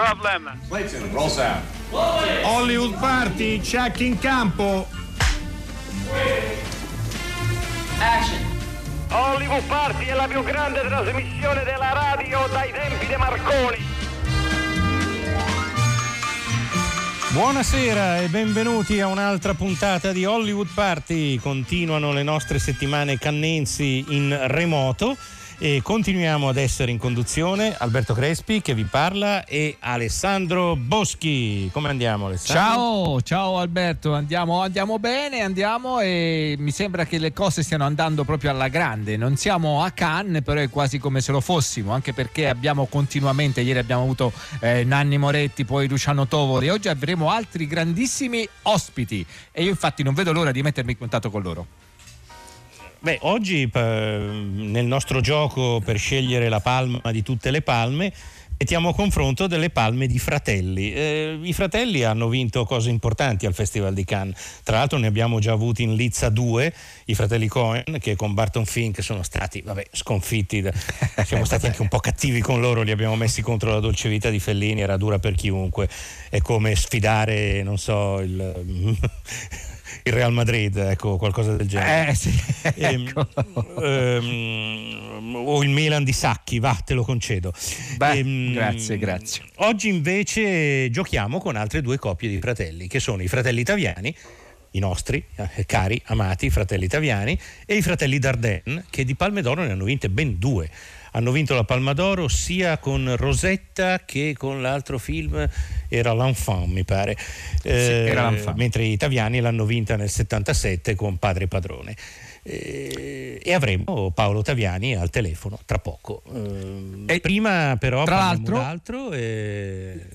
No problem. Clayton, roll sound. Hollywood Party, check in campo. Action. Hollywood Party è la più grande trasmissione della radio dai tempi di Marconi. Buonasera e benvenuti a un'altra puntata di Hollywood Party. Continuano le nostre settimane cannensi in remoto e continuiamo ad essere in conduzione Alberto Crespi che vi parla e Alessandro Boschi. Come andiamo Alessandro? Ciao, ciao Alberto, andiamo, andiamo bene, andiamo e mi sembra che le cose stiano andando proprio alla grande. Non siamo a Cannes, però è quasi come se lo fossimo, anche perché abbiamo continuamente, ieri abbiamo avuto eh, Nanni Moretti, poi Luciano Tovoli e oggi avremo altri grandissimi ospiti e io infatti non vedo l'ora di mettermi in contatto con loro. Beh, oggi nel nostro gioco per scegliere la palma di tutte le palme mettiamo a confronto delle palme di fratelli. Eh, I fratelli hanno vinto cose importanti al Festival di Cannes. Tra l'altro ne abbiamo già avuti in Lizza 2, i fratelli Cohen, che con Barton Fink sono stati vabbè, sconfitti. Da... Siamo stati anche un po' cattivi con loro, li abbiamo messi contro la dolce vita di Fellini, era dura per chiunque. È come sfidare, non so, il il Real Madrid, ecco, qualcosa del genere. Eh, sì, ecco. ehm, o il Milan di Sacchi, va, te lo concedo. Beh, ehm, grazie, grazie. Oggi invece giochiamo con altre due coppie di fratelli, che sono i fratelli italiani, i nostri eh, cari, amati fratelli italiani, e i fratelli Dardenne, che di Palme d'Oro ne hanno vinte ben due hanno vinto la Palma d'Oro sia con Rosetta che con l'altro film, era L'Enfant mi pare, eh, sì, era L'Enfant. mentre gli italiani l'hanno vinta nel 77 con Padre Padrone. Eh, e avremo Paolo Taviani al telefono tra poco. Eh, prima però tra l'altro, l'altro e...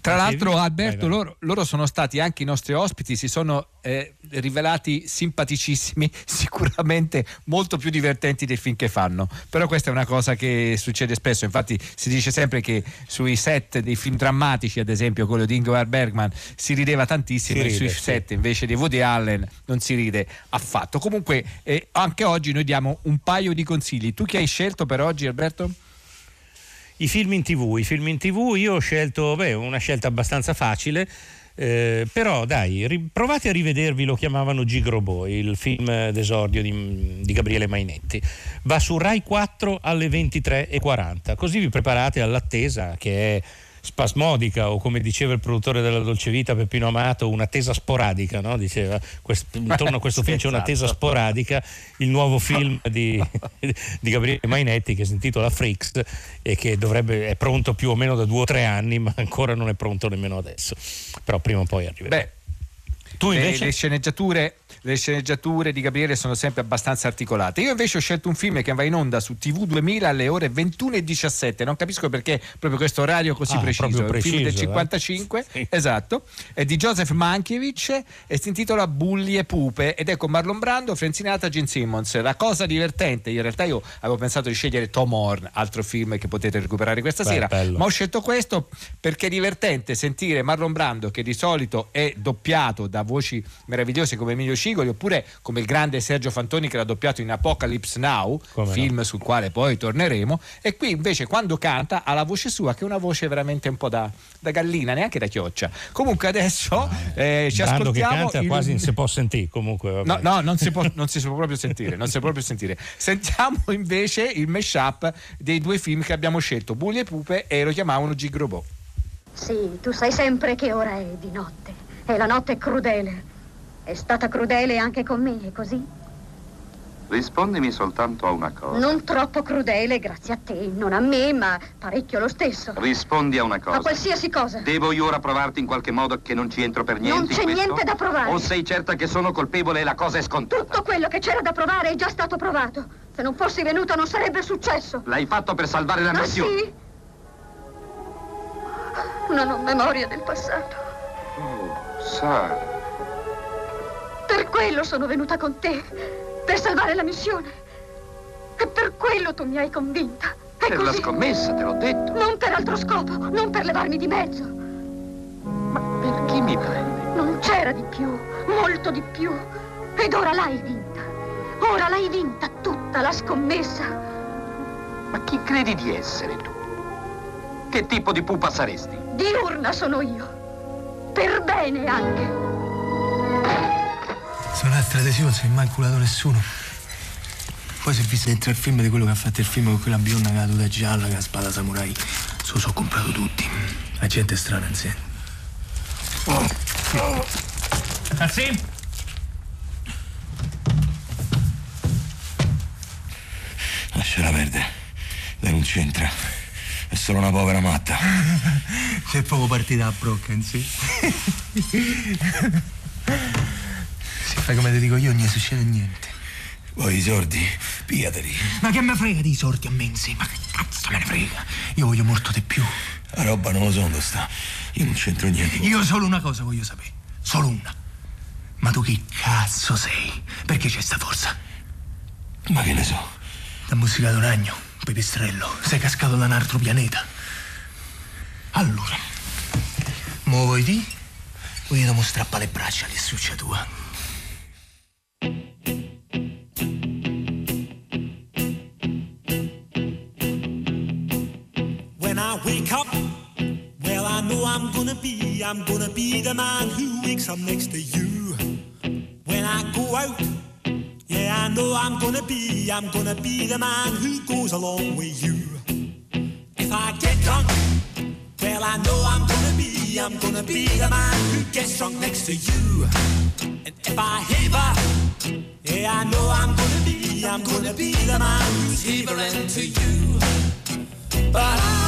Tra l'altro, Alberto, vai, vai. Loro, loro, sono stati anche i nostri ospiti, si sono eh, rivelati simpaticissimi, sicuramente molto più divertenti dei film che fanno. Però questa è una cosa che succede spesso. Infatti, si dice sempre che sui set dei film drammatici, ad esempio quello di Ingvar Bergman, si rideva tantissimo, e sui sì. set invece di Woody Allen non si ride affatto. Comunque, eh, anche oggi noi diamo un paio di consigli. Tu che hai scelto per oggi, Alberto? I film in tv, i film in tv io ho scelto beh, una scelta abbastanza facile, eh, però dai, provate a rivedervi, lo chiamavano Gigrobo, il film d'esordio di, di, Gabriele Mainetti. Va su Rai 4 alle 23.40, così vi preparate all'attesa che è spasmodica o come diceva il produttore della Dolce Vita Peppino Amato un'attesa sporadica no? diceva quest- intorno a questo film c'è esatto. un'attesa sporadica il nuovo film di, di Gabriele Mainetti che si intitola Freaks e che dovrebbe, è pronto più o meno da due o tre anni ma ancora non è pronto nemmeno adesso però prima o poi arriverà Beh, tu invece? Le, le sceneggiature le sceneggiature di Gabriele sono sempre abbastanza articolate. Io invece ho scelto un film che va in onda su TV 2000 alle ore 21.17. Non capisco perché proprio questo orario così ah, preciso. preciso. Il film del 55, eh? esatto, è di Joseph Mankiewicz e si intitola Bulli e Pupe ed è con Marlon Brando, Frenzinata, Gene Simmons. La cosa divertente, in realtà io avevo pensato di scegliere Tom Horn, altro film che potete recuperare questa Beh, sera, bello. ma ho scelto questo perché è divertente sentire Marlon Brando che di solito è doppiato da voci meravigliose come Emilio Scigoli oppure come il grande Sergio Fantoni che l'ha doppiato in Apocalypse Now, Come film no. sul quale poi torneremo, e qui invece quando canta ha la voce sua che è una voce veramente un po' da, da gallina, neanche da chioccia. Comunque adesso eh, ci Brando che ascoltiamo... canta il- quasi non si può sentire comunque vabbè. No, no, non si, può, non si può proprio sentire, non si può proprio sentire. Sentiamo invece il mashup dei due film che abbiamo scelto, Bulli e Pupe e lo chiamavano Gigrobò. Sì, tu sai sempre che ora è di notte. E la notte è crudele. È stata crudele anche con me, è così? Rispondimi soltanto a una cosa. Non troppo crudele, grazie a te. Non a me, ma parecchio lo stesso. Rispondi a una A cosa. qualsiasi cosa. Devo io ora provarti in qualche modo che non ci entro per niente Non c'è niente da provare. O sei certa che sono colpevole e la cosa è scontata? Tutto quello che c'era da provare è già stato provato. Se non fossi venuto non sarebbe successo. L'hai fatto per salvare la Ah, nazione? sì? Non ho memoria del passato. Sara. Per quello sono venuta con te. Per salvare la missione. E per quello tu mi hai convinta. È Per la così. scommessa, te l'ho detto. Non per altro scopo, non per levarmi di mezzo. Ma per chi mi prende? Non c'era di più, molto di più. Ed ora l'hai vinta. Ora l'hai vinta tutta la scommessa. Ma chi credi di essere tu? Che tipo di pupa saresti? Diurna sono io. Per bene anche. Sono un'altra adesione, non si è mai culato nessuno. Poi si è visto dentro il film di quello che ha fatto il film con quella bionda che ha la tuta gialla, che ha la spada samurai. Se lo so comprato tutti. La gente è strana insieme. Ah sì? Lasciala perdere. Lei non c'entra. È solo una povera matta. Sei proprio partita a Brocken, sì. Se fai come ti dico io, non succede niente. Poi i soldi, pigliateli. Ma che me frega di soldi a Menzi? Ma che cazzo me ne frega? Io voglio molto di più. La roba non lo so dove sta. Io non c'entro niente. Io solo una cosa voglio sapere. Solo una. Ma tu chi cazzo sei? Perché c'è sta forza? Ma che ne so? T'ha musicato un agno, pipistrello. Sei cascato da un altro pianeta. Allora, mo vuoi di? Voglio mostrare le braccia alle succia tua. When I wake up, well, I know I'm gonna be, I'm gonna be the man who wakes up next to you. When I go out, I know I'm gonna be, I'm gonna be the man who goes along with you. If I get drunk, well, I know I'm gonna be, I'm gonna be the man who gets drunk next to you. And if I haver, yeah, I know I'm gonna be, I'm gonna be the man who's havering to you. But I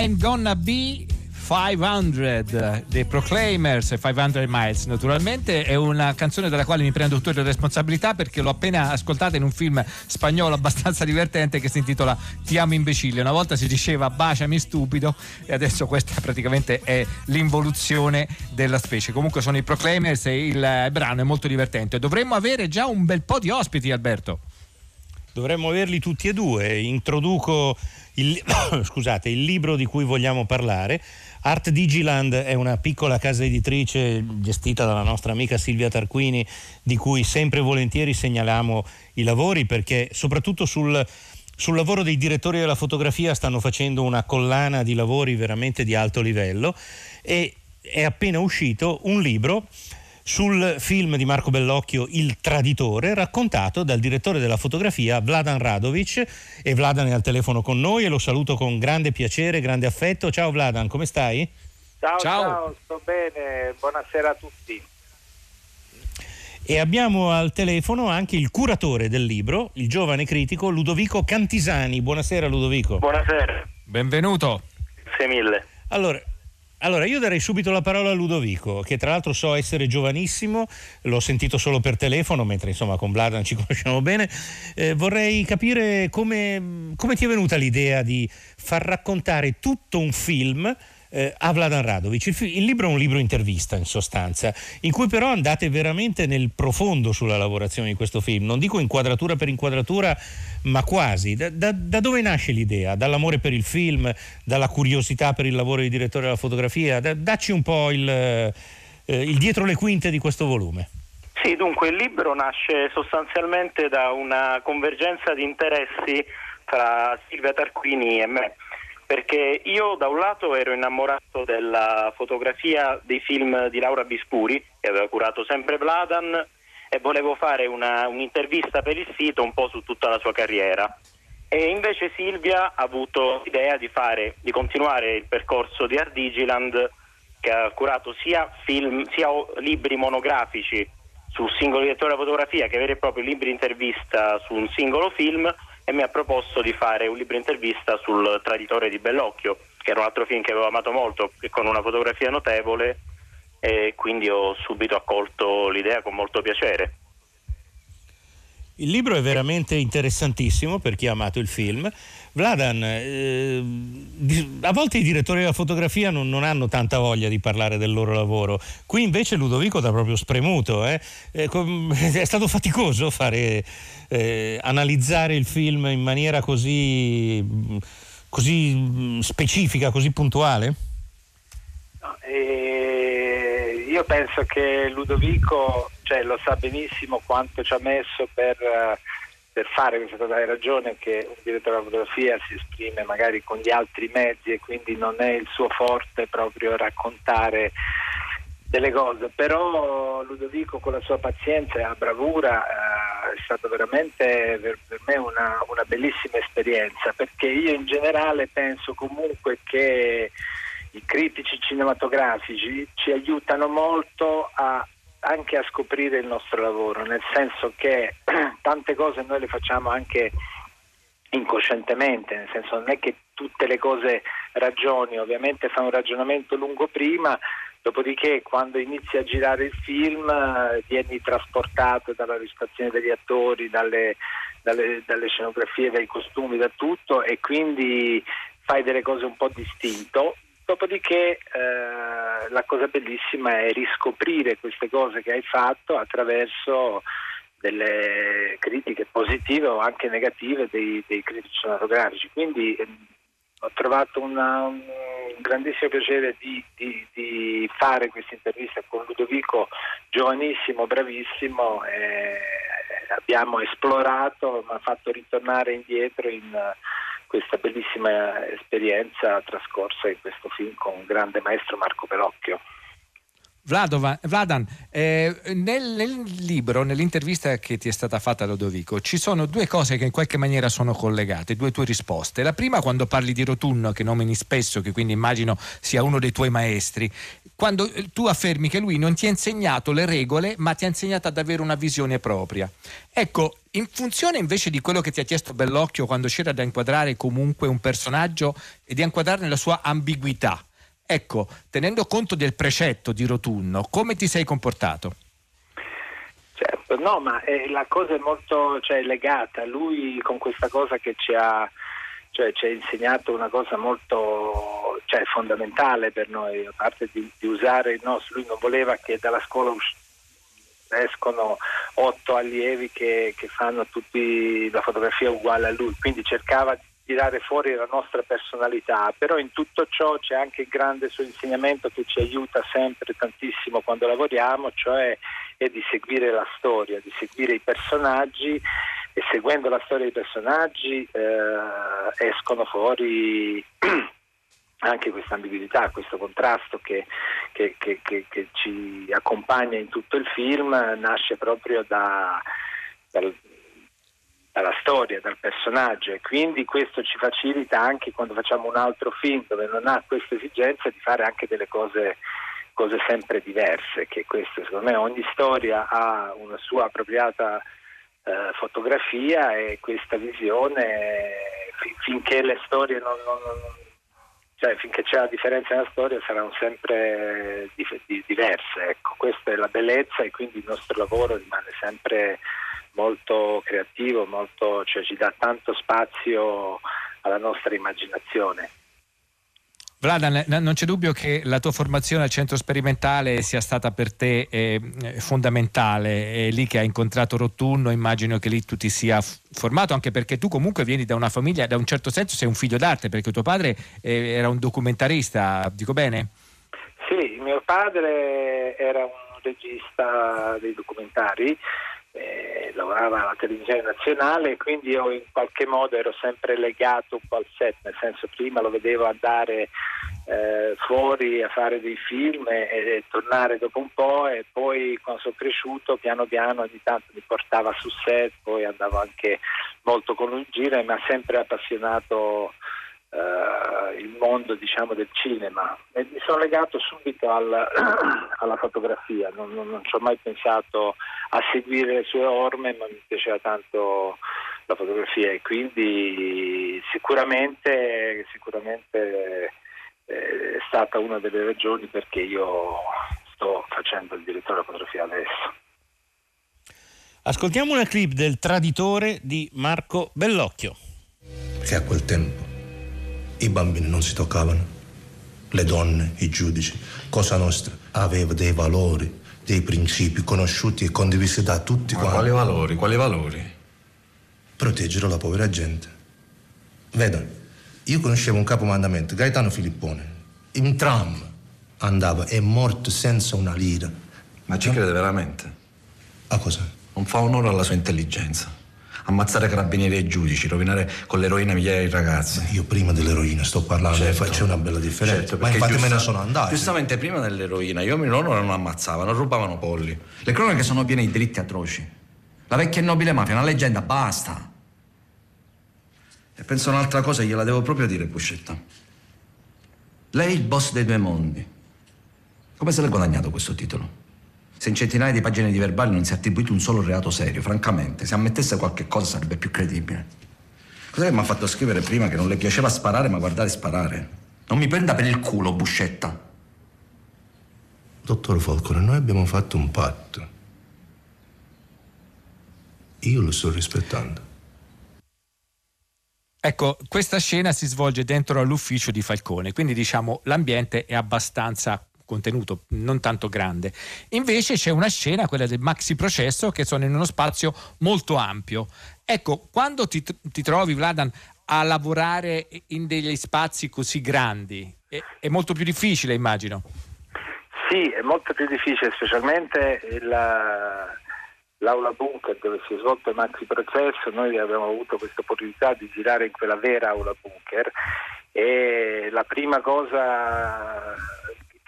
I'm gonna be 500 dei Proclaimers 500 Miles naturalmente. È una canzone della quale mi prendo tutte le responsabilità perché l'ho appena ascoltata in un film spagnolo abbastanza divertente che si intitola Ti amo imbecille. Una volta si diceva baciami stupido e adesso questa praticamente è l'involuzione della specie. Comunque sono i Proclaimers e il brano è molto divertente. Dovremmo avere già un bel po' di ospiti Alberto. Dovremmo averli tutti e due. Introduco il, scusate, il libro di cui vogliamo parlare. Art Digiland è una piccola casa editrice gestita dalla nostra amica Silvia Tarquini, di cui sempre volentieri segnaliamo i lavori perché soprattutto sul, sul lavoro dei direttori della fotografia stanno facendo una collana di lavori veramente di alto livello e è appena uscito un libro sul film di Marco Bellocchio Il Traditore, raccontato dal direttore della fotografia Vladan Radovic e Vladan è al telefono con noi e lo saluto con grande piacere, grande affetto. Ciao Vladan, come stai? Ciao, ciao, ciao sto bene, buonasera a tutti. E abbiamo al telefono anche il curatore del libro, il giovane critico Ludovico Cantisani. Buonasera Ludovico. Buonasera. Benvenuto. Grazie mille. Allora, allora, io darei subito la parola a Ludovico, che tra l'altro so essere giovanissimo, l'ho sentito solo per telefono, mentre insomma con Vladan ci conosciamo bene. Eh, vorrei capire come, come, ti è venuta l'idea di far raccontare tutto un film eh, a Vladan Radovic. Il, il, libro è un libro intervista in sostanza, in cui però andate veramente nel profondo sulla lavorazione di questo film. Non dico inquadratura per inquadratura, ma quasi. Da, da, da dove nasce l'idea? Dall'amore per il film, dalla curiosità per il lavoro di direttore della fotografia? Da, dacci un po' il, eh, il dietro le quinte di questo volume. Sì, dunque il libro nasce sostanzialmente da una convergenza di interessi tra Silvia Tarquini e me perché io da un lato ero innamorato della fotografia dei film di Laura Bispuri, che aveva curato sempre Vladan, e volevo fare una, un'intervista per il sito un po' su tutta la sua carriera. E invece Silvia ha avuto l'idea di, fare, di continuare il percorso di Ardigiland, che ha curato sia, film, sia libri monografici sul singolo direttore della fotografia che veri e propri libri intervista su un singolo film e mi ha proposto di fare un libro intervista sul Traditore di Bellocchio, che era un altro film che avevo amato molto con una fotografia notevole e quindi ho subito accolto l'idea con molto piacere. Il libro è veramente interessantissimo per chi ha amato il film. Vladan, eh, a volte i direttori della fotografia non, non, hanno tanta voglia di parlare del loro lavoro. Qui invece Ludovico dà proprio spremuto. Eh? Eh, è stato faticoso fare, eh, analizzare il film in maniera così, così mm, specifica, così puntuale? No, eh, io penso che Ludovico cioè, lo sa benissimo quanto ci ha messo per per fare questa cosa. Hai ragione che un direttore della fotografia si esprime magari con gli altri mezzi e quindi non è il suo forte proprio raccontare delle cose, però Ludovico con la sua pazienza e la bravura eh, è stata veramente per, per me una, una, bellissima esperienza perché io in generale penso comunque che i critici cinematografici ci aiutano molto a anche a scoprire il nostro lavoro, nel senso che tante cose noi le facciamo anche incoscientemente, nel senso non è che tutte le cose ragioni, ovviamente fa un ragionamento lungo prima, dopodiché quando inizi a girare il film eh, vieni trasportato dalla recitazione degli attori, dalle, dalle, dalle scenografie, dai costumi, da tutto e quindi fai delle cose un po' distinto Dopodiché eh, la cosa bellissima è riscoprire queste cose che hai fatto attraverso delle critiche positive o anche negative dei, dei critici cinematografici. Quindi eh, ho trovato una, un grandissimo piacere di, di, di, fare questa intervista con Ludovico, giovanissimo, bravissimo. abbiamo esplorato, mi ha fatto ritornare indietro in questa bellissima esperienza trascorsa in questo film con il grande maestro Marco Pelocchio. Vladova, Vladan, eh, nel, nel, libro, nell'intervista che ti è stata fatta a Lodovico, ci sono due cose che in qualche maniera sono collegate, due tue risposte. La prima quando parli di Rotunno, che nomini spesso, che quindi immagino sia uno dei tuoi maestri, quando eh, tu affermi che lui non ti ha insegnato le regole, ma ti ha insegnato ad avere una visione propria. Ecco, in funzione invece di quello che ti ha chiesto Bellocchio quando c'era da inquadrare comunque un personaggio e di inquadrarne la sua ambiguità, Ecco, tenendo conto del precetto di Rotunno, come ti sei comportato? Certo, no, ma eh, la cosa è molto cioè, legata. Lui con questa cosa che ci ha, cioè, ci ha insegnato una cosa molto cioè, fondamentale per noi, a parte di, di usare il nostro, lui non voleva che dalla scuola us- escono otto allievi che, che fanno tutti la fotografia uguale a lui, quindi cercava di tirare fuori la nostra personalità, però in tutto ciò c'è anche il grande suo insegnamento che ci aiuta sempre tantissimo quando lavoriamo, cioè è di seguire la storia, di seguire i personaggi e seguendo la storia dei personaggi eh, escono fuori anche questa ambiguità, questo contrasto che, che, che, che, ci accompagna in tutto il film nasce proprio da, dal, dalla storia, dal personaggio e quindi questo ci facilita anche quando facciamo un altro film dove non ha questa esigenza di fare anche delle cose, cose sempre diverse, che questo secondo me ogni storia ha una sua appropriata eh, fotografia e questa visione fin, finché le storie non, non, non cioè finché c'è la differenza nella storia saranno sempre di, di, diverse. Ecco, questa è la bellezza e quindi il nostro lavoro rimane sempre molto creativo, molto, cioè ci dà tanto spazio alla nostra immaginazione. Vladan, non c'è dubbio che la tua formazione al centro sperimentale sia stata per te eh, fondamentale, è lì che hai incontrato Rottunno, immagino che lì tu ti sia formato, anche perché tu comunque vieni da una famiglia, da un certo senso sei un figlio d'arte, perché tuo padre eh, era un documentarista, dico bene? Sì, mio padre era un regista dei documentari, eh, lavorava alla televisione nazionale, quindi io in qualche modo ero sempre legato un po' al set, nel senso prima lo vedevo andare eh, fuori a fare dei film e, e, tornare dopo un po' e poi quando sono cresciuto piano piano ogni tanto mi portava su set, poi andavo anche molto con un giro ha sempre appassionato Uh, il mondo diciamo, del cinema e mi sono legato subito al, alla fotografia, non, non, non, ci ho mai pensato a seguire le sue orme, ma mi piaceva tanto la fotografia e quindi sicuramente, sicuramente eh, è stata una delle ragioni perché io sto facendo il direttore della fotografia adesso. Ascoltiamo una clip del traditore di Marco Bellocchio. Che a quel tempo i bambini non si toccavano, le donne, i giudici. Cosa nostra aveva dei valori, dei principi conosciuti e condivisi da tutti Ma quali valori? Quali valori? Proteggere la povera gente. Vedo, io conoscevo un capomandamento, Gaetano Filippone. In tram andava, è morto senza una lira. Ma ci crede veramente? A cosa? Non fa onore alla sua intelligenza ammazzare carabinieri e giudici, rovinare con l'eroina migliaia di ragazzi. Io prima dell'eroina sto parlando, certo. c'è una bella differenza. Certo, Ma infatti giusta, me ne sono andato. Giustamente prima dell'eroina, uomini loro non ammazzavano, rubavano polli. Le cronache sono piene di diritti atroci. La vecchia e nobile mafia è una leggenda, basta. E penso un'altra cosa, gliela devo proprio dire, Puscetta. Lei è il boss dei due mondi. Come se l'è guadagnato questo titolo? Se in centinaia di pagine di verbali non si è attribuito un solo reato serio, francamente, se ammettesse qualche cosa sarebbe più credibile. Cos'è che mi ha fatto scrivere prima che non le piaceva sparare, ma guardare sparare? Non mi prenda per il culo, Buscetta. Dottor Folcore, noi abbiamo fatto un patto. Io lo sto rispettando. Ecco, questa scena si svolge dentro all'ufficio di Falcone, quindi diciamo l'ambiente è abbastanza contenuto non tanto grande. Invece c'è una scena, quella del maxi processo, che sono in uno spazio molto ampio. Ecco, quando ti, ti trovi, Vladan, a lavorare in degli spazi così grandi, è, è molto più difficile, immagino. Sì, è molto più difficile, specialmente la, l'aula bunker dove si è svolto il maxi processo, noi abbiamo avuto questa opportunità di girare in quella vera aula bunker e la prima cosa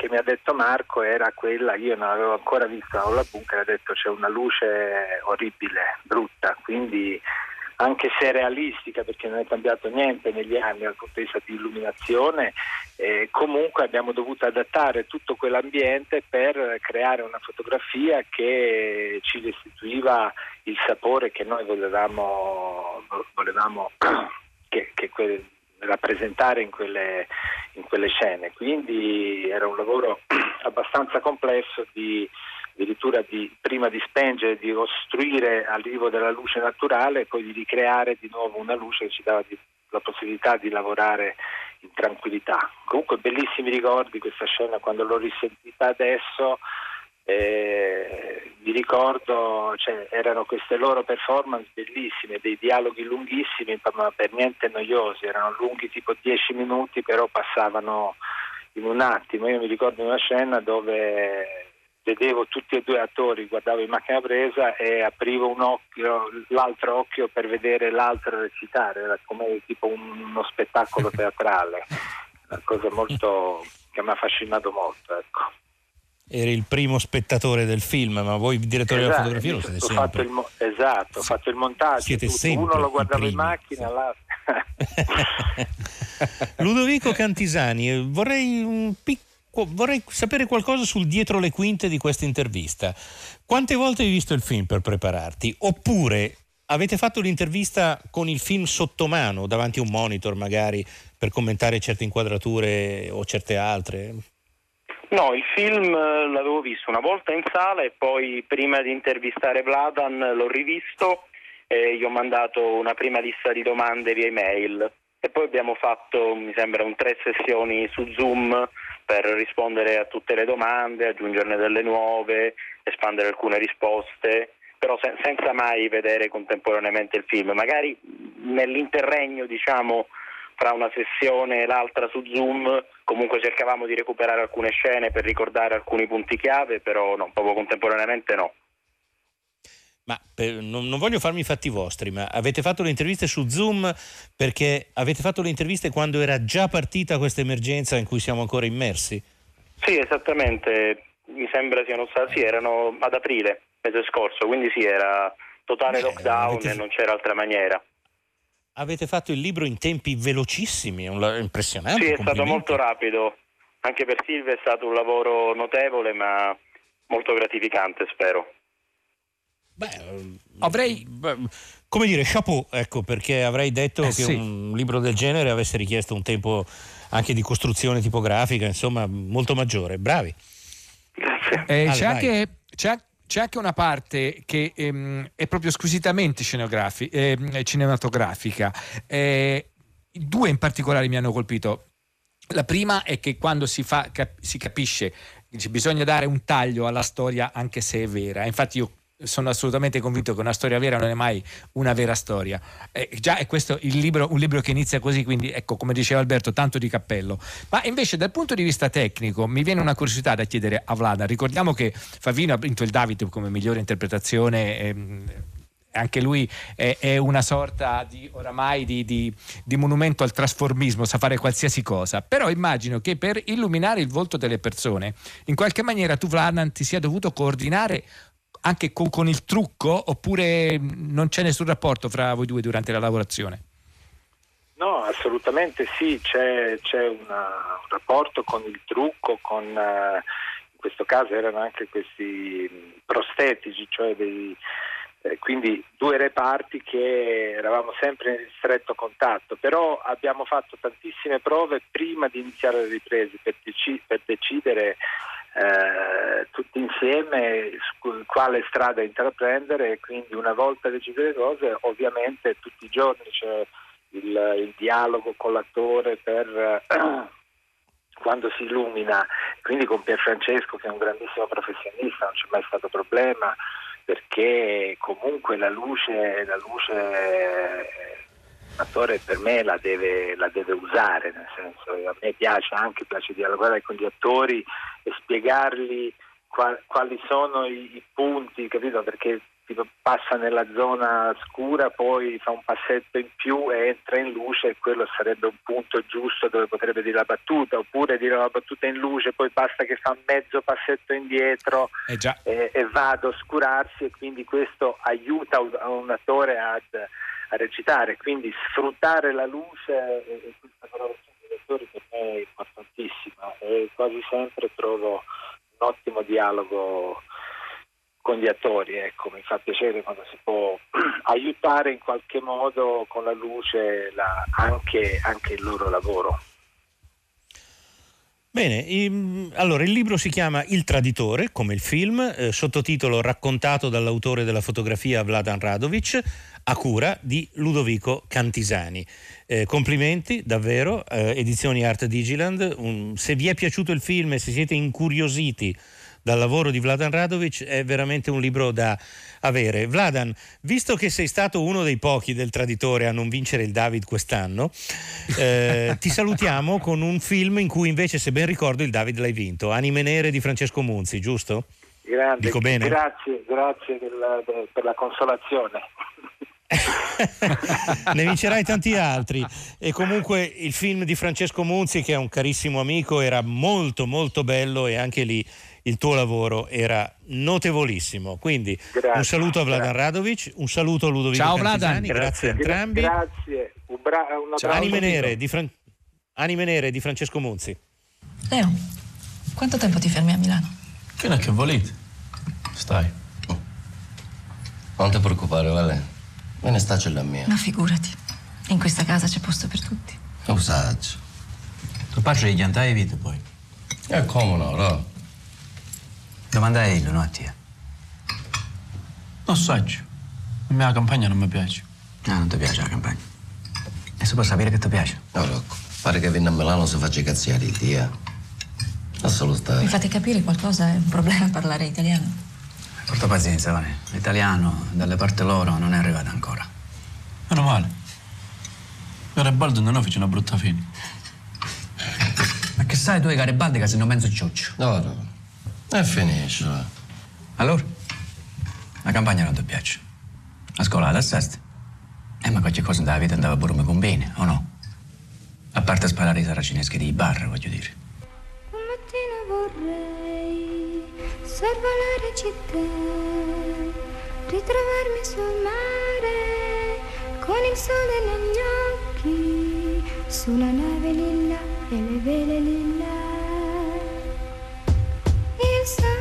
che mi ha detto Marco era quella, io non avevo ancora visto Aula Bunker, ha detto c'è una luce orribile, brutta, quindi anche se realistica perché non è cambiato niente negli anni dal punto di vista di illuminazione, eh, comunque abbiamo dovuto adattare tutto quell'ambiente per creare una fotografia che ci restituiva il sapore che noi volevamo, volevamo che, che que- rappresentare in quelle, in quelle scene. Quindi era un lavoro abbastanza complesso di addirittura di, prima di spengere, di costruire all'arrivo della luce naturale e poi di ricreare di nuovo una luce che ci dava di, la possibilità di lavorare in tranquillità. Comunque bellissimi ricordi questa scena quando l'ho risentita adesso eh, vi ricordo, cioè, erano queste loro performance bellissime, dei dialoghi lunghissimi, ma per niente noiosi, erano lunghi tipo 10 minuti, però passavano in un attimo. Io mi ricordo una scena dove vedevo tutti e due attori, guardavo in macchina presa e aprivo un occhio, l'altro occhio per vedere l'altro recitare, era come tipo uno spettacolo teatrale, una cosa molto che mi ha affascinato molto. Ecco eri il primo spettatore del film, ma voi direttori esatto, della fotografia lo siete sempre. Mo- esatto, ho fatto il montaggio. Siete tutto. sempre Uno lo guardava in macchina, l'altro. Ludovico Cantisani, vorrei, picco, vorrei sapere qualcosa sul dietro le quinte di questa intervista. Quante volte hai visto il film per prepararti? Oppure avete fatto l'intervista con il film sotto mano, davanti a un monitor magari, per commentare certe inquadrature o certe altre? No, il film eh, l'avevo visto una volta in sala e poi prima di intervistare Vladan l'ho rivisto e gli ho mandato una prima lista di domande via email e poi abbiamo fatto, mi sembra, un tre sessioni su Zoom per rispondere a tutte le domande, aggiungerne delle nuove, espandere alcune risposte, però sen- senza mai vedere contemporaneamente il film. Magari nell'interregno, diciamo, tra una sessione e l'altra su Zoom, comunque cercavamo di recuperare alcune scene per ricordare alcuni punti chiave, però no, proprio contemporaneamente no. Ma per, non, non, voglio farmi i fatti vostri, ma avete fatto le interviste su Zoom perché avete fatto le interviste quando era già partita questa emergenza in cui siamo ancora immersi? Sì, esattamente. Mi sembra siano stati, sì, erano ad aprile, mese scorso, quindi sì, era totale Beh, lockdown avete... e non c'era altra maniera. Avete fatto il libro in tempi velocissimi, è impressionante. Sì, è stato molto rapido. Anche per Silvia è stato un lavoro notevole, ma molto gratificante, spero. Beh, avrei, come dire, chapeau, ecco, perché avrei detto eh, che sì. un libro del genere avesse richiesto un tempo anche di costruzione tipografica, insomma, molto maggiore. Bravi. Grazie. Eh, Ale, c'è, anche, c'è, c'è, anche, una parte che ehm, è proprio squisitamente eh, cinematografica. Eh, due in particolare mi hanno colpito. La prima è che quando si, fa, cap- si capisce bisogna dare un taglio alla storia anche se è vera. Infatti io sono assolutamente convinto che una storia vera non è mai una vera storia. Eh, già è questo il libro, un libro che inizia così, quindi ecco, come diceva Alberto, tanto di cappello. Ma invece dal punto di vista tecnico mi viene una curiosità da chiedere a Vlada. Ricordiamo che Favino ha vinto il David come migliore interpretazione. Ehm, anche lui è, è, una sorta di oramai di, di, di, monumento al trasformismo, sa fare qualsiasi cosa. Però immagino che per illuminare il volto delle persone, in qualche maniera tu, Vladan, ti sia dovuto coordinare anche con, con, il trucco oppure non c'è nessun rapporto fra voi due durante la lavorazione? No, assolutamente sì, c'è, c'è una, un rapporto con il trucco, con, uh, in questo caso erano anche questi prostetici, cioè dei, eh, quindi due reparti che eravamo sempre in stretto contatto, però abbiamo fatto tantissime prove prima di iniziare le riprese per, deci- per decidere eh, tutti insieme su quale strada intraprendere e quindi una volta decise le cose ovviamente tutti i giorni c'è il, il dialogo con l'attore per eh, quando si illumina, quindi con Pier Francesco che è un grandissimo professionista, non c'è mai stato problema perché comunque la luce, la luce l'attore per me la deve, la deve, usare, nel senso a me piace anche, piace dialogare con gli attori e spiegargli qual, quali sono i, punti, capito? Perché passa nella zona scura, poi fa un passetto in più e entra in luce e quello sarebbe un punto giusto dove potrebbe dire la battuta, oppure dire la battuta in luce, poi basta che fa mezzo passetto indietro eh e, e, va ad oscurarsi e quindi questo aiuta un attore ad a recitare, quindi sfruttare la luce e questa collaborazione degli attori per me è importantissima e quasi sempre trovo un ottimo dialogo con gli attori, ecco, mi fa piacere quando si può aiutare in qualche modo con la luce la, anche, anche il loro lavoro. Bene, allora il libro si chiama Il traditore, come il film, eh, sottotitolo raccontato dall'autore della fotografia Vladan Radovic, a cura di Ludovico Cantisani. Eh, complimenti davvero, eh, edizioni Art Digiland. Un, se vi è piaciuto il film e se siete incuriositi dal lavoro di Vladan Radovic è veramente un libro da avere. Vladan, visto che sei stato uno dei pochi del traditore a non vincere il David quest'anno, eh, ti salutiamo con un film in cui invece, se ben ricordo, il David l'hai vinto, Anime Nere di Francesco Munzi, giusto? Grande, Dico bene? grazie, grazie della, de, per la consolazione. ne vincerai tanti altri e comunque il film di Francesco Munzi che è un carissimo amico era molto molto bello e anche lì il tuo lavoro era notevolissimo. Quindi grazie, un saluto a Vladan. Radovic, un saluto a Ludovico Ciao Vladan, grazie, grazie a entrambi. Grazie, un bra- Ciao. Anime, nere di Fran- Anime Nere di Francesco Munzi. Leo, quanto tempo ti fermi a Milano? Fino a che volete. Stai. Non ti preoccupare, Vale. Me ne sta la mia. Ma figurati, in questa casa c'è posto per tutti. Lo saggio. Tu padre gli andai vita poi. E come no, no? Domanda a Elio, no a te. Non saggio. A me la campagna non mi piace. Ah, non ti piace la campagna? E si può sapere che ti piace? No, Rocco. Pare che viene a Milano si faccia cazziare il dia. Lascialo stare. Mi fate capire qualcosa? È un problema parlare italiano? Porta pazienza, Vane. L'italiano dalle parti loro non è arrivato ancora. Meno male. Garibaldi non fece una brutta fine. Ma che sai tu di Garibaldi che sei un mezzo cioccio? No, no. E finisce. Allora? La campagna non ti piace. A scuola la sesta. Eh, ma qualche cosa nella vita andava pure come conviene, o no? A parte sparare i saracineschi di bar, voglio dire. Mattina vorrei sorvolare città, ritrovarmi sul mare con il sole negli occhi, su una nave lilla e le vele lilla. Il sogno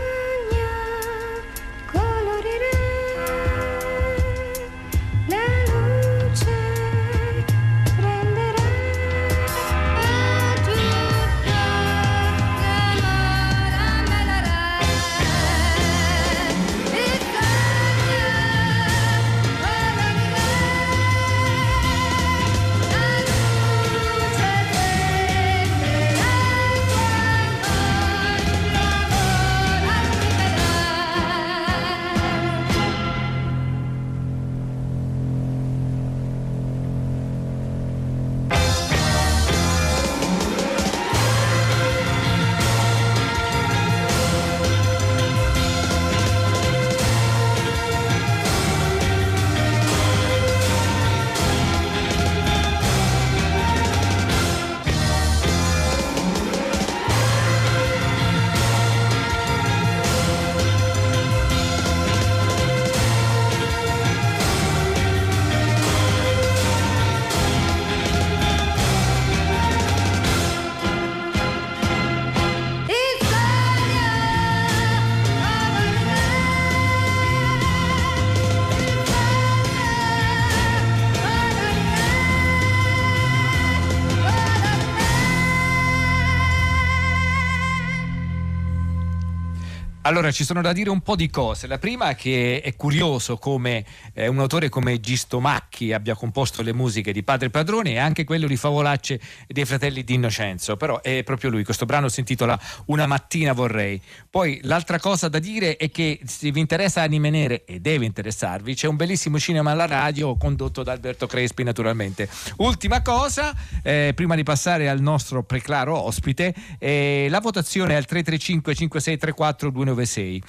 Allora, ci sono da dire un po' di cose. La prima è che è curioso come eh, un autore come Gisto Macchi abbia composto le musiche di Padre Padrone e anche quello di Favolacce dei fratelli di Innocenzo, però è proprio lui. Questo brano si intitola Una mattina vorrei. Poi l'altra cosa da dire è che se vi interessa Anime Nere, e deve interessarvi, c'è un bellissimo cinema alla radio condotto da Alberto Crespi naturalmente. Ultima cosa, eh, prima di passare al nostro preclaro ospite, eh, la votazione è al 335 5634 296.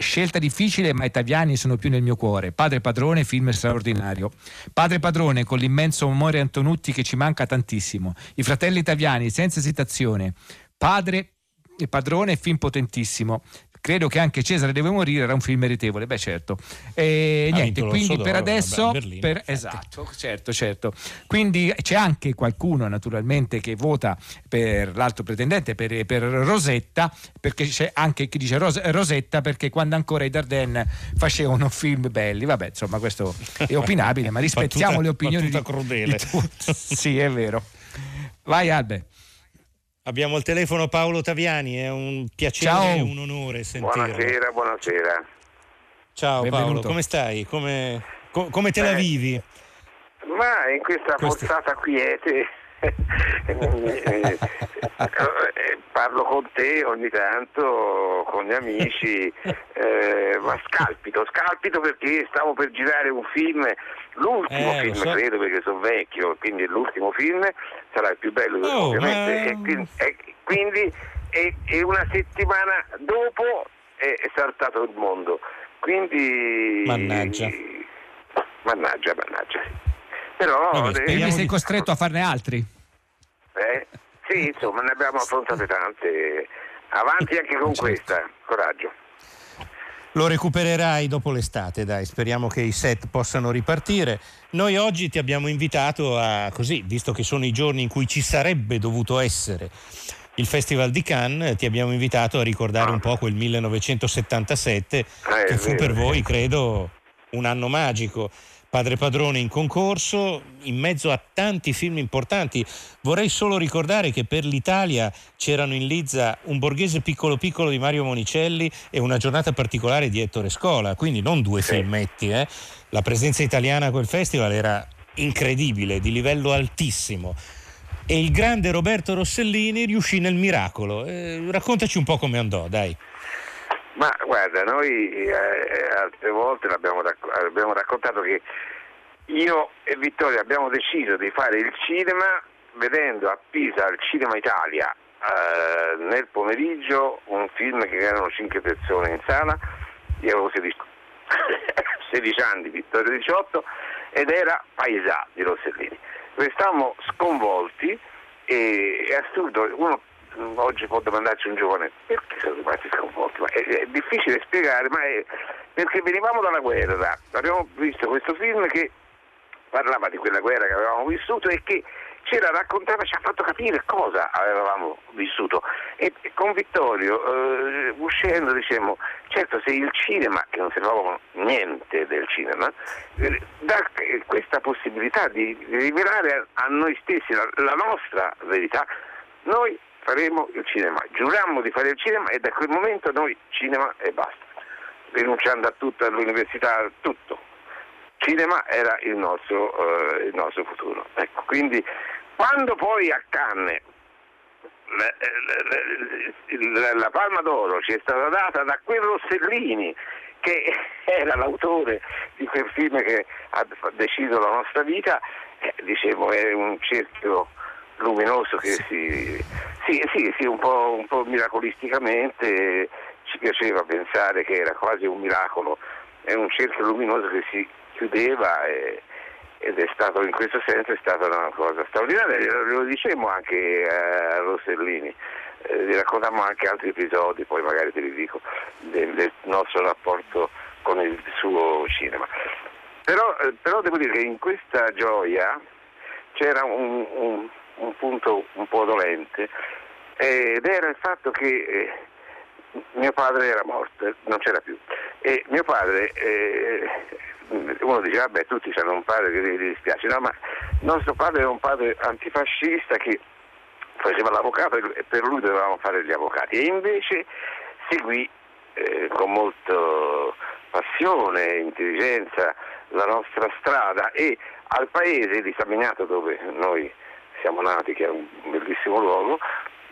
Scelta difficile, ma italiani sono più nel mio cuore. Padre Padrone, film straordinario. Padre Padrone, con l'immenso amore Antonutti che ci manca tantissimo. I fratelli italiani, senza esitazione. Padre Padrone, film potentissimo. Credo che anche Cesare deve morire, era un film meritevole, beh certo. E Ha niente, quindi per adesso... Berlino, per- esatto, certo, certo. Quindi c'è anche qualcuno naturalmente che vota per l'altro pretendente, per, per Rosetta, perché c'è anche chi dice Ros- Rosetta perché quando ancora i Darden facevano film belli, vabbè insomma questo è opinabile, ma rispettiamo Battuta- le opinioni di, battuta crudele. di tutti. Sì, è vero. Vai Albe. Abbiamo al telefono Paolo Taviani, è un piacere Ciao. e un onore sentirlo. Buonasera, buonasera. Ciao Paolo, Benvenuto. come stai? Come, co- come te la Beh, vivi? Ma in questa Questo- forzata quiete eh, eh, parlo con te ogni tanto, con gli amici, eh, ma scalpito, scalpito perché stavo per girare un film, l'ultimo Eh, film so. credo perché sono vecchio, quindi l'ultimo film sarà il più bello Oh, ovviamente ma- e quindi, e quindi e- e una settimana dopo è, è saltato il mondo. Quindi Mannaggia. Mannaggia, mannaggia. Però Vabbè, eh, speriamo Quindi sei costretto a farne altri. eh, sì, insomma, ne abbiamo affrontate tante. Avanti anche con Certo. questa, coraggio. Lo recupererai dopo l'estate, dai, speriamo che i set possano ripartire. Noi oggi ti abbiamo invitato a, così, visto che sono i giorni in cui ci sarebbe dovuto essere il Festival di Cannes, ti abbiamo invitato a ricordare un po' quel 1977 Eh, è che fu per voi, credo, un anno magico. Padre Padrone in concorso, in mezzo a tanti film importanti. Vorrei solo ricordare che per l'Italia c'erano in Lizza un borghese piccolo piccolo di Mario Monicelli e una giornata particolare di Ettore Scola, quindi non due filmetti. eh. La presenza italiana a quel festival era incredibile, di livello altissimo. E il grande Roberto Rossellini riuscì nel miracolo. Eh, raccontaci un po' come andò, dai. Ma guarda, noi eh, altre volte l'abbiamo racco- abbiamo raccontato che io e Vittorio abbiamo deciso di fare il cinema vedendo a Pisa al Cinema Italia eh, nel pomeriggio un film che erano cinque persone in sala, io avevo 16, 16 anni Vittorio 18 ed era Paesà di Rossellini. Restammo sconvolti e è assurdo, uno oggi può domandarci un giovane perché sono rimasti sconvolti, è, è difficile spiegare, ma è perché venivamo dalla guerra, abbiamo visto questo film che parlava di quella guerra che avevamo vissuto e che ce la raccontava, ci ha fatto capire cosa avevamo vissuto. E con Vittorio, eh, uscendo, dicevamo, certo se il cinema, che non sapevamo niente del cinema, eh, dà questa possibilità di rivelare a noi stessi la, la nostra verità, noi faremo il cinema, giurammo di fare il cinema e da quel momento noi cinema e basta, rinunciando a tutto, all'università, a tutto. Cinema era il nostro, eh, il nostro futuro. Ecco, quindi quando poi a Cannes la, la, la, Palma d'Oro ci è stata data da quel Rossellini che era l'autore di quel film che ha deciso la nostra vita, eh, dicevo è un cerchio luminoso che si, sì, sì, sì un, po', un po' miracolisticamente ci piaceva pensare che era quasi un miracolo, è un cerchio luminoso che si chiudeva e, ed è stato in questo senso è stata una cosa straordinaria, lo, dicevamo anche a Rossellini, eh, vi raccontiamo anche altri episodi, poi magari te li dico, del, del nostro rapporto con il suo cinema. Però, eh, però, devo dire che in questa gioia c'era un, un, un punto un po' dolente ed era il fatto che eh, mio padre era morto, non c'era più. E mio padre eh, uno dice vabbè tutti hanno un padre che gli dispiace, no ma nostro padre era un padre antifascista che faceva l'avvocato e per lui dovevamo fare gli avvocati e invece seguì eh, con molta passione e intelligenza la nostra strada e al paese di Saminato dove noi siamo nati, che è un bellissimo luogo,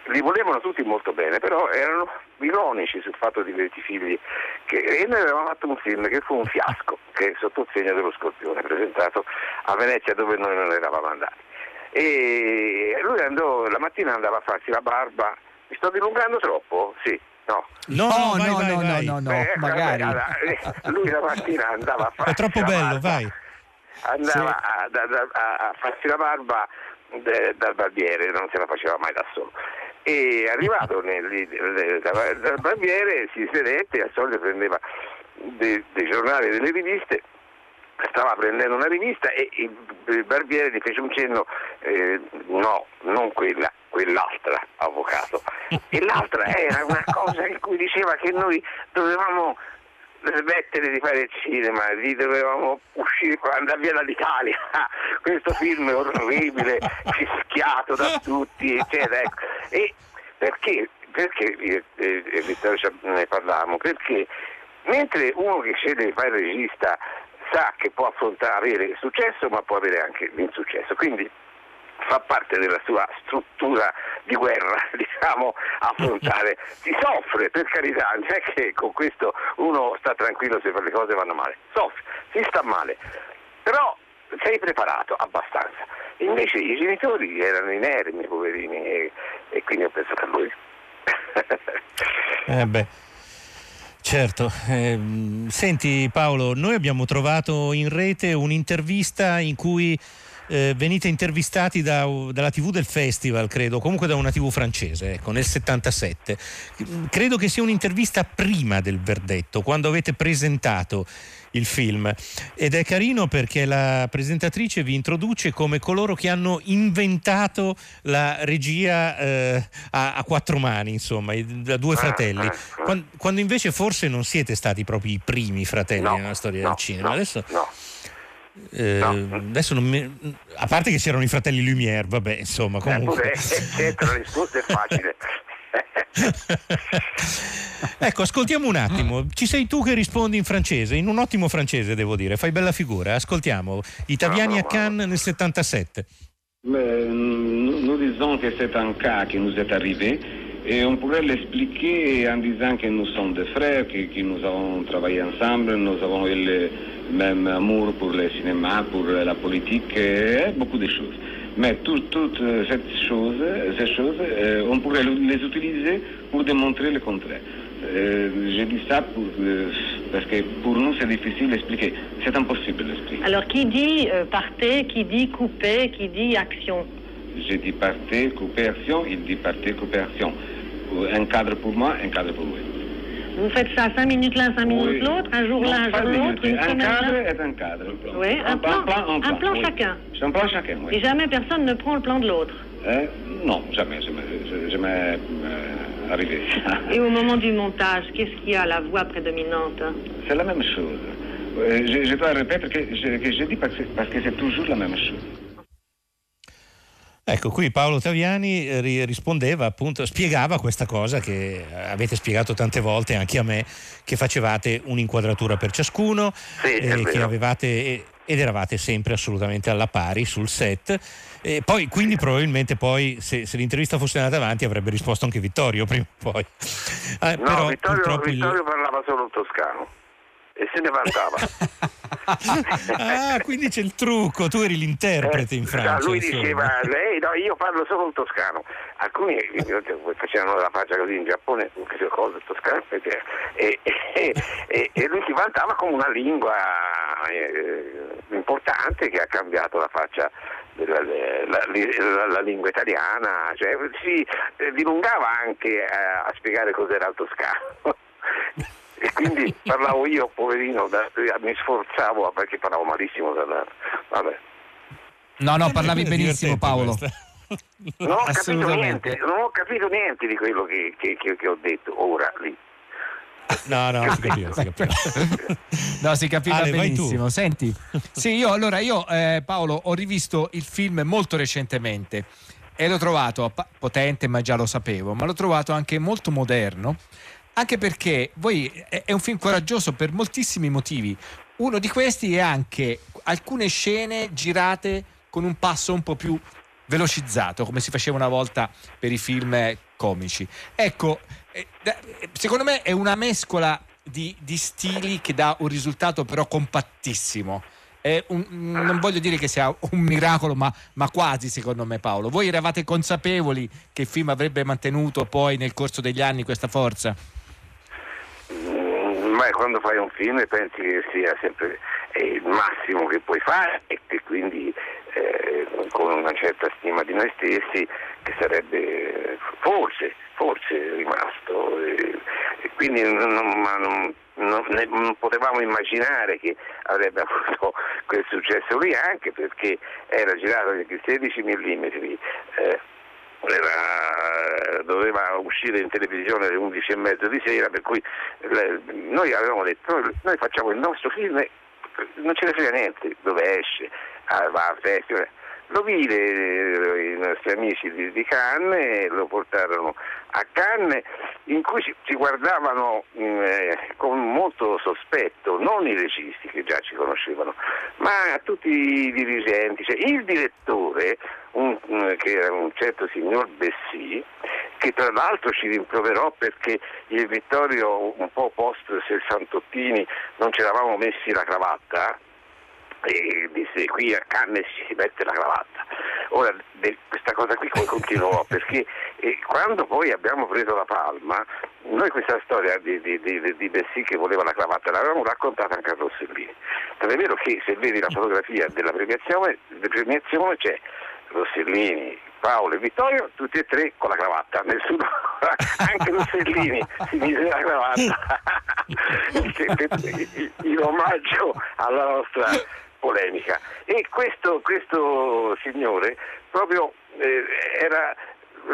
li volevano tutti molto bene, però erano ironici sul fatto di avere figli. Che, e noi avevamo fatto un film che fu un fiasco, che è sotto il segno dello scorpione, presentato a Venezia dove noi non eravamo andati. E lui andò, la mattina andava a farsi la barba, mi sto dilungando troppo? Sì. No, no, no, vai, no, vai, no, vai. no, no, Eh, magari. eh, lui la mattina andava a farsi È troppo bello, vai. andava a, da- da- a- a farsi la barba de- dal barbiere, non se la faceva mai da solo. E arrivato nel- nel- dal dal barbiere si sedette e al solito prendeva dei, dei giornali e delle riviste stava prendendo una rivista e il, il barbiere gli fece un cenno eh, no, non quella, quell'altra avvocato e l'altra era una cosa in cui diceva che noi dovevamo smettere di fare il cinema, di dovevamo uscire andare via dall'Italia questo film è orribile fischiato da tutti eccetera ecco. e perché, perché eh, eh, Vittorio, ne parlavamo perché mentre uno che sceglie di fare il regista sa che può affrontare, avere successo ma può avere anche l'insuccesso. Quindi fa parte della sua struttura di guerra, diciamo, affrontare. Si soffre, per carità, non è che con questo uno sta tranquillo se le cose vanno male, soffre, si sta male, però sei preparato abbastanza. Invece i genitori erano inermi, poverini, e, e quindi ho pensato a lui. Eh beh. Certo, ehm, senti Paolo, noi abbiamo trovato in rete un'intervista in cui eh, venite intervistati da- dalla TV del festival, credo, comunque da una TV francese, ecco, nel 77. Credo che sia un'intervista prima del verdetto, quando avete presentato il film. Ed è carino perché la presentatrice vi introduce come coloro che hanno inventato la regia eh, a, a quattro mani, insomma, da due fratelli. Quan- Quando, invece forse non siete stati proprio i primi fratelli nella storia del cinema. Adesso, eh, adesso non mi- a parte che c'erano i fratelli Lumière, vabbè, insomma, comunque. Eppure, certo, la risposta è facile. Ecco, ascoltiamo un attimo. Ci sei tu che rispondi in francese, in un ottimo francese, devo dire. Fai bella figura. Ascoltiamo. Italiani a Cannes nel 77. Mais nous, nous disons que c'est un cas qui nous est arrivé et on pourrait l'expliquer en disant que nous sommes des frères, que, que nous avons travaillé ensemble, nous avons eu le même amour pour le cinéma, pour la politique et beaucoup de choses. Mais tout- toutes cette chose- ces choses, euh, on pourrait les utiliser pour démontrer le contraire. Euh, je dis ça pour, euh, Parce que pour nous, c'est difficile d'expliquer. C'est impossible d'expliquer. Alors, qui dit euh, partez, qui dit coupez, qui dit action? J'ai dit partez, coupez, action. Il dit partez, coupez, action. Un cadre pour moi, un cadre pour lui. Vous faites ça 5 minutes l'un, 5 minutes Oui. l'autre, un jour l'un, un jour l'autre, une Un semaine cadre l'un est un cadre. Oui, un plan, un plan oui. chacun. C'est un plan chacun, oui. Et jamais personne ne prend le plan de l'autre. Hein? Non, jamais, jamais, jamais, euh, arrivé. Et au moment du montage, qu'est-ce qu'il y a, la voix prédominante C'est la même chose. Euh, je, je dois répéter que je, que je dis parce que, parce que c'est toujours la même chose. Ecco, qui Paolo Taviani eh, ri- rispondeva appunto, spiegava questa cosa che eh, avete spiegato tante volte anche a me, che facevate un'inquadratura per ciascuno, è eh, che avevate ed eravate sempre assolutamente alla pari sul set. E poi, quindi probabilmente poi se, se l'intervista fosse andata avanti avrebbe risposto anche Vittorio prima o poi. Eh, No, Vittorio, purtroppo il- Vittorio parlava solo toscano e se ne vantava. Ah, quindi c'è il trucco, tu eri l'interprete in Ah, Francia. lui insomma. diceva, lei no, io parlo solo il toscano. Alcuni eh, facevano la faccia così in Giappone, cosa il toscano, e, e- e- e lui si vantava come una lingua eh, importante che ha cambiato la faccia della la, la- la lingua italiana, cioè, si eh, dilungava anche a, a spiegare cos'era il toscano. E quindi parlavo io, poverino, da- mi sforzavo perché parlavo malissimo. Da, vabbè. No, no, parlavi benissimo Paolo. Non ho capito niente, non ho capito niente di quello che, che- che- che ho detto ora lì. No, no, si capiva, si capiva. No, si capiva Ale, benissimo. Senti, sì, io allora io eh, Paolo ho rivisto il film molto recentemente e l'ho trovato potente, ma già lo sapevo, ma l'ho trovato anche molto moderno, anche perché voi è, un film coraggioso per moltissimi motivi. Uno di questi è anche alcune scene girate con un passo un po' più velocizzato, come si faceva una volta per i film comici. Ecco, eh, secondo me è una mescola di, di stili che dà un risultato però compattissimo. Un- non voglio dire che sia un miracolo, ma, ma quasi secondo me Paolo. Voi eravate consapevoli che il film avrebbe mantenuto poi nel corso degli anni questa forza? Ma quando fai un film pensi che sia sempre il massimo che puoi fare e che quindi eh, con una certa stima di noi stessi che sarebbe forse, forse rimasto. eh, e quindi non, non- non- ne- non potevamo immaginare che avrebbe avuto quel successo lì anche perché era girato in 16 mm. eh, era- doveva uscire in televisione alle 11 e mezzo di sera, per cui le- noi avevamo detto noi, noi facciamo il nostro film non ce ne frega niente dove esce, ah, va a festival. Lo vide eh, i nostri amici di, di Cannes, lo portarono a Cannes in cui ci, guardavano mm, eh, con molto sospetto, non i registi che già ci conoscevano, ma tutti i dirigenti. Cioè, il direttore, un- un- che era un certo signor Bessì, che tra l'altro ci rimproverò perché e Vittorio un po' post sessantottini non ci eravamo messi la cravatta e disse qui a Cannes si mette la cravatta. Ora de- questa cosa qui poi continuò perché eh, quando poi abbiamo preso la palma, noi questa storia di, di, di, di Bessì che voleva la cravatta l'avevamo raccontata anche a Rossellini. Tant'è vero che se vedi la fotografia della premiazione, premiazione c'è Rossellini, Paolo e Vittorio, tutti e tre con la cravatta, nessuno, anche Rossellini si mise la cravatta in omaggio alla nostra polemica. E questo, questo signore proprio eh, era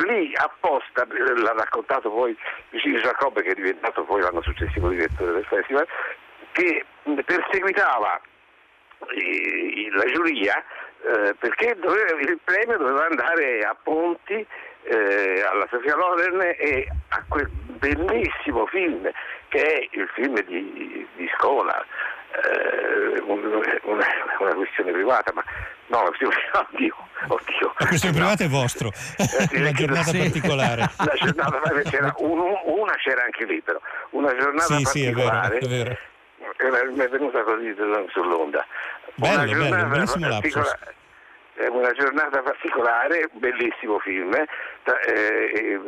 lì apposta, l'ha raccontato poi Gilles Jacob che è diventato poi l'anno successivo direttore del festival, che perseguitava eh, la giuria eh, perché doveva- il premio doveva andare a Ponti, eh, alla Sofia Loren e a quel bellissimo film che è il film di, di Scola, eh, un- una, una questione privata, ma no, una questione, oddio, oddio. La questione privata è vostro, una giornata Sì. particolare. La giornata, c'era un- una c'era anche lì però, una giornata Sì, sì, è vero, particolare. è vero. Era- mi è venuta così sull'onda. Bello, Una bello, giornata bellissimo lapsus. Una giornata particolare, bellissimo film, eh, eh,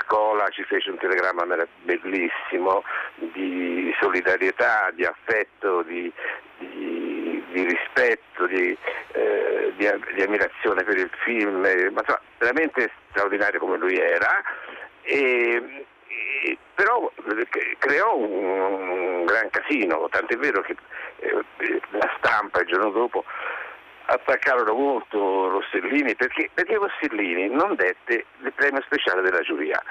Scola ci fece un telegramma bellissimo di solidarietà, di affetto, di, di, di rispetto, di, eh, di, ammirazione per il film, eh, ma insomma, veramente straordinario come lui era. E, però creò un, un, gran casino, tant'è vero che eh, la stampa il giorno dopo attaccarono molto Rossellini perché, perché Rossellini non dette il premio speciale della giuria.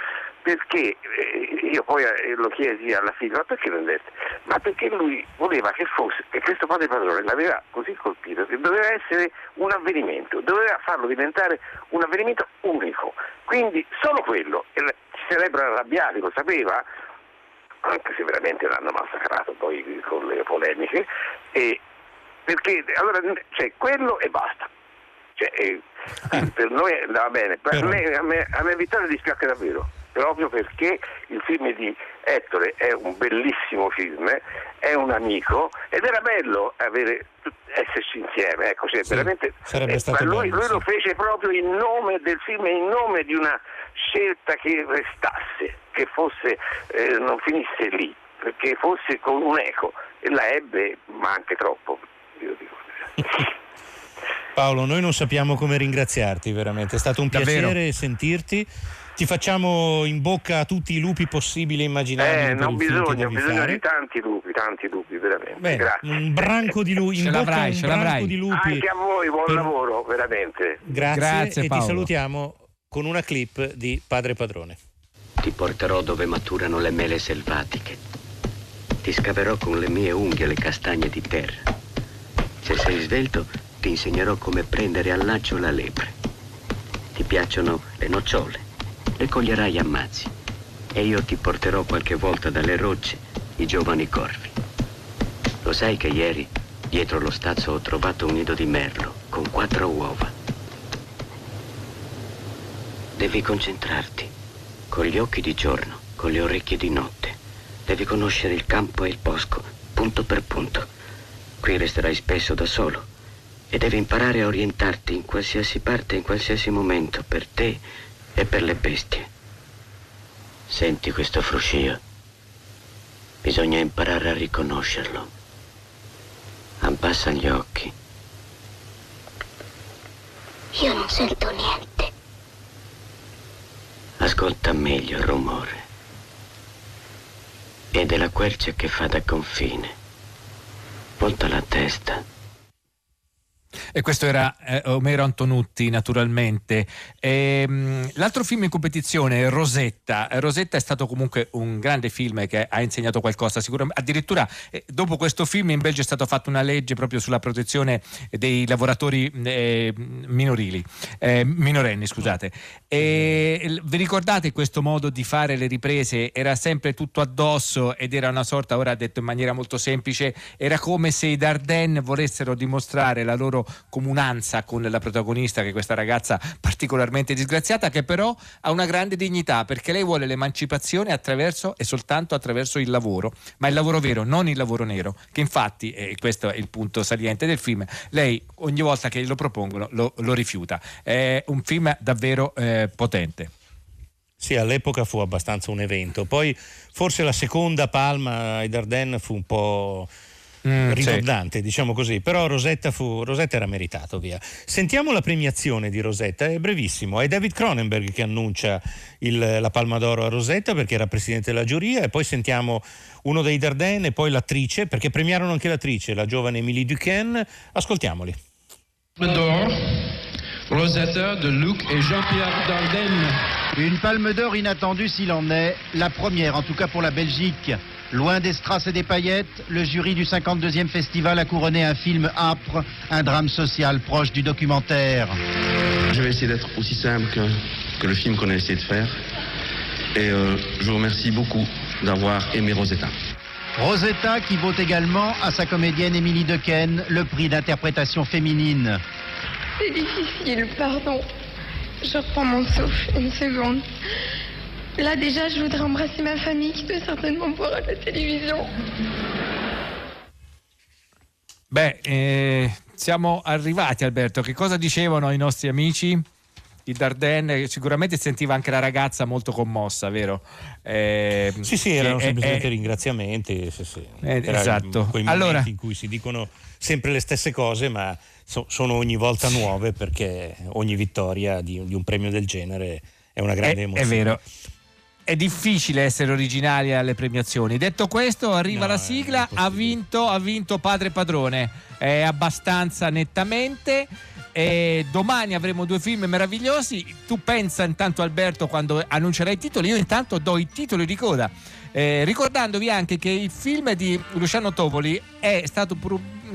Perché eh, io poi eh, lo chiesi alla figlia ma perché non dette? ma perché lui voleva che fosse che questo padre padrone l'aveva così colpito che doveva essere un avvenimento doveva farlo diventare un avvenimento unico. Quindi solo quello. E si sarebbero arrabbiati lo sapeva anche se veramente l'hanno massacrato poi con le polemiche e, perché allora cioè, quello e basta. Cioè, eh, per noi andava bene, per me, a, me, a me Vittorio dispiace davvero, proprio perché il film di Ettore è un bellissimo film, è un amico ed era bello avere, esserci insieme, ecco, cioè, sì, veramente, eh, lui, lui lo fece proprio in nome del film, in nome di una scelta che restasse, che fosse, eh, non finisse lì, perché fosse con un eco e la ebbe, ma anche troppo. Paolo, noi non sappiamo come ringraziarti veramente, è stato un Davvero? piacere sentirti. Ti facciamo in bocca a tutti i lupi possibili e immaginabili. Eh, non bisogna, bisogna fare. di tanti lupi, tanti lupi, veramente. Beh, Grazie. un branco di lupi, in Ce bocca un ce branco di lupi. Anche a voi, buon per- lavoro, veramente. Grazie, Grazie, e Paolo. ti salutiamo con una clip di Padre Padrone. Ti porterò dove maturano le mele selvatiche. Ti scaverò con le mie unghie le castagne di terra. Se sei svelto, ti insegnerò come prendere al laccio la lepre. Ti piacciono le nocciole, le coglierai a mazzi. E io ti porterò qualche volta dalle rocce i giovani corvi. Lo sai che ieri, dietro lo stazzo, ho trovato un nido di merlo con quattro uova. Devi concentrarti, con gli occhi di giorno, con le orecchie di notte. Devi conoscere il campo e il bosco, punto per punto. Qui resterai spesso da solo e devi imparare a orientarti in qualsiasi parte, in qualsiasi momento, per te e per le bestie. Senti questo fruscio? Bisogna imparare a riconoscerlo. Abbassa gli occhi. Io non sento niente. Ascolta meglio il rumore. È della quercia che fa da confine. Volta la testa. E questo era eh, Omero Antonutti, naturalmente. Ehm, l'altro film in competizione è Rosetta. Rosetta è stato comunque un grande film che ha insegnato qualcosa. Sicuramente, addirittura eh, dopo questo film in Belgio è stata fatta una legge proprio sulla protezione dei lavoratori eh, minorili, eh, minorenni, scusate. E, vi ricordate questo modo di fare le riprese? Era sempre tutto addosso ed era una sorta, ora detto in maniera molto semplice, era come se i Dardenne volessero dimostrare la loro comunanza con la protagonista, che è questa ragazza particolarmente disgraziata, che però ha una grande dignità perché lei vuole l'emancipazione attraverso e soltanto attraverso il lavoro, ma il lavoro vero, non il lavoro nero, che infatti, e questo è il punto saliente del film, lei ogni volta che lo propongono lo, lo rifiuta. È un film davvero eh, potente. Sì, all'epoca fu abbastanza un evento. Poi forse la seconda palma ai Dardenne fu un po' Mm, ridondante, diciamo così, però Rosetta, fu, Rosetta era meritato, via. Sentiamo la premiazione di Rosetta, è brevissimo, è David Cronenberg che annuncia il- la Palma d'Oro a Rosetta perché era presidente della giuria e poi sentiamo uno dei Dardenne e poi l'attrice, perché premiarono anche l'attrice, la giovane Emily Duquesne, ascoltiamoli. Palme d'or, Rosetta de Luc et Jean-Pierre Dardenne. Une palme d'or inattendue s'il en est, la première en tout cas pour la Belgique. Loin des strass et des paillettes, le jury du 52e festival a couronné un film âpre, un drame social proche du documentaire. Je vais essayer d'être aussi simple que, que le film qu'on a essayé de faire. Et euh, je vous remercie beaucoup d'avoir aimé Rosetta. Rosetta qui vaut également à sa comédienne Émilie Dequesne le prix d'interprétation féminine. C'est difficile, pardon. Je reprends mon souffle une seconde. Là déjà, je voudrais embrasser ma famille qui doit certainement voir à la télévision. Beh, eh, siamo arrivati Alberto, che cosa dicevano i nostri amici? di Dardenne, sicuramente sentiva anche la ragazza molto commossa, vero? Eh, sì, sì, erano eh, semplicemente eh, ringraziamenti. Sì, sì. Eh, esatto. Quei allora, in cui si dicono sempre le stesse cose, ma so, sono ogni volta nuove perché ogni vittoria di, di, un premio del genere è una grande è, emozione. È vero. È difficile essere originali alle premiazioni. Detto questo, arriva no, la sigla. Ha vinto, ha vinto Padre Padrone. È abbastanza nettamente. E domani avremo due film meravigliosi. Tu pensa intanto, Alberto, quando annuncerai i titoli. Io intanto do i titoli di coda. Eh, ricordandovi anche che il film di Luciano Topoli è stato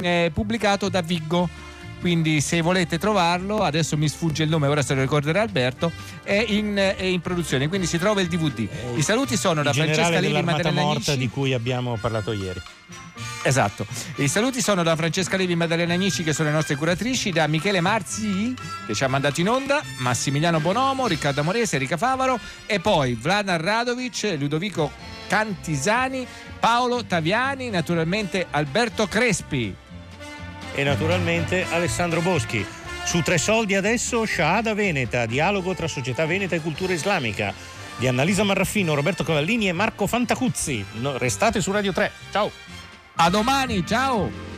eh, pubblicato da Viggo quindi se volete trovarlo adesso mi sfugge il nome ora se lo ricorderà Alberto è in, è in produzione quindi si trova il DVD eh, i saluti sono da Francesca Levi Maddalena morta Agnisci di cui abbiamo parlato ieri. Esatto, i saluti sono da Francesca Levi e Maddalena Agnisci che sono le nostre curatrici, da Michele Marzi che ci ha mandato in onda, Massimiliano Bonomo, Riccardo Amorese, Enrica Favaro e poi Vladan Radovic, Ludovico Cantisani, Paolo Taviani, naturalmente Alberto Crespi e naturalmente Alessandro Boschi. Su Tre Soldi adesso Shahada Veneta, dialogo tra società veneta e cultura islamica di Annalisa Marraffino, Roberto Cavallini e Marco Fantacuzzi. No, restate su Radio 3. Ciao. A domani, ciao.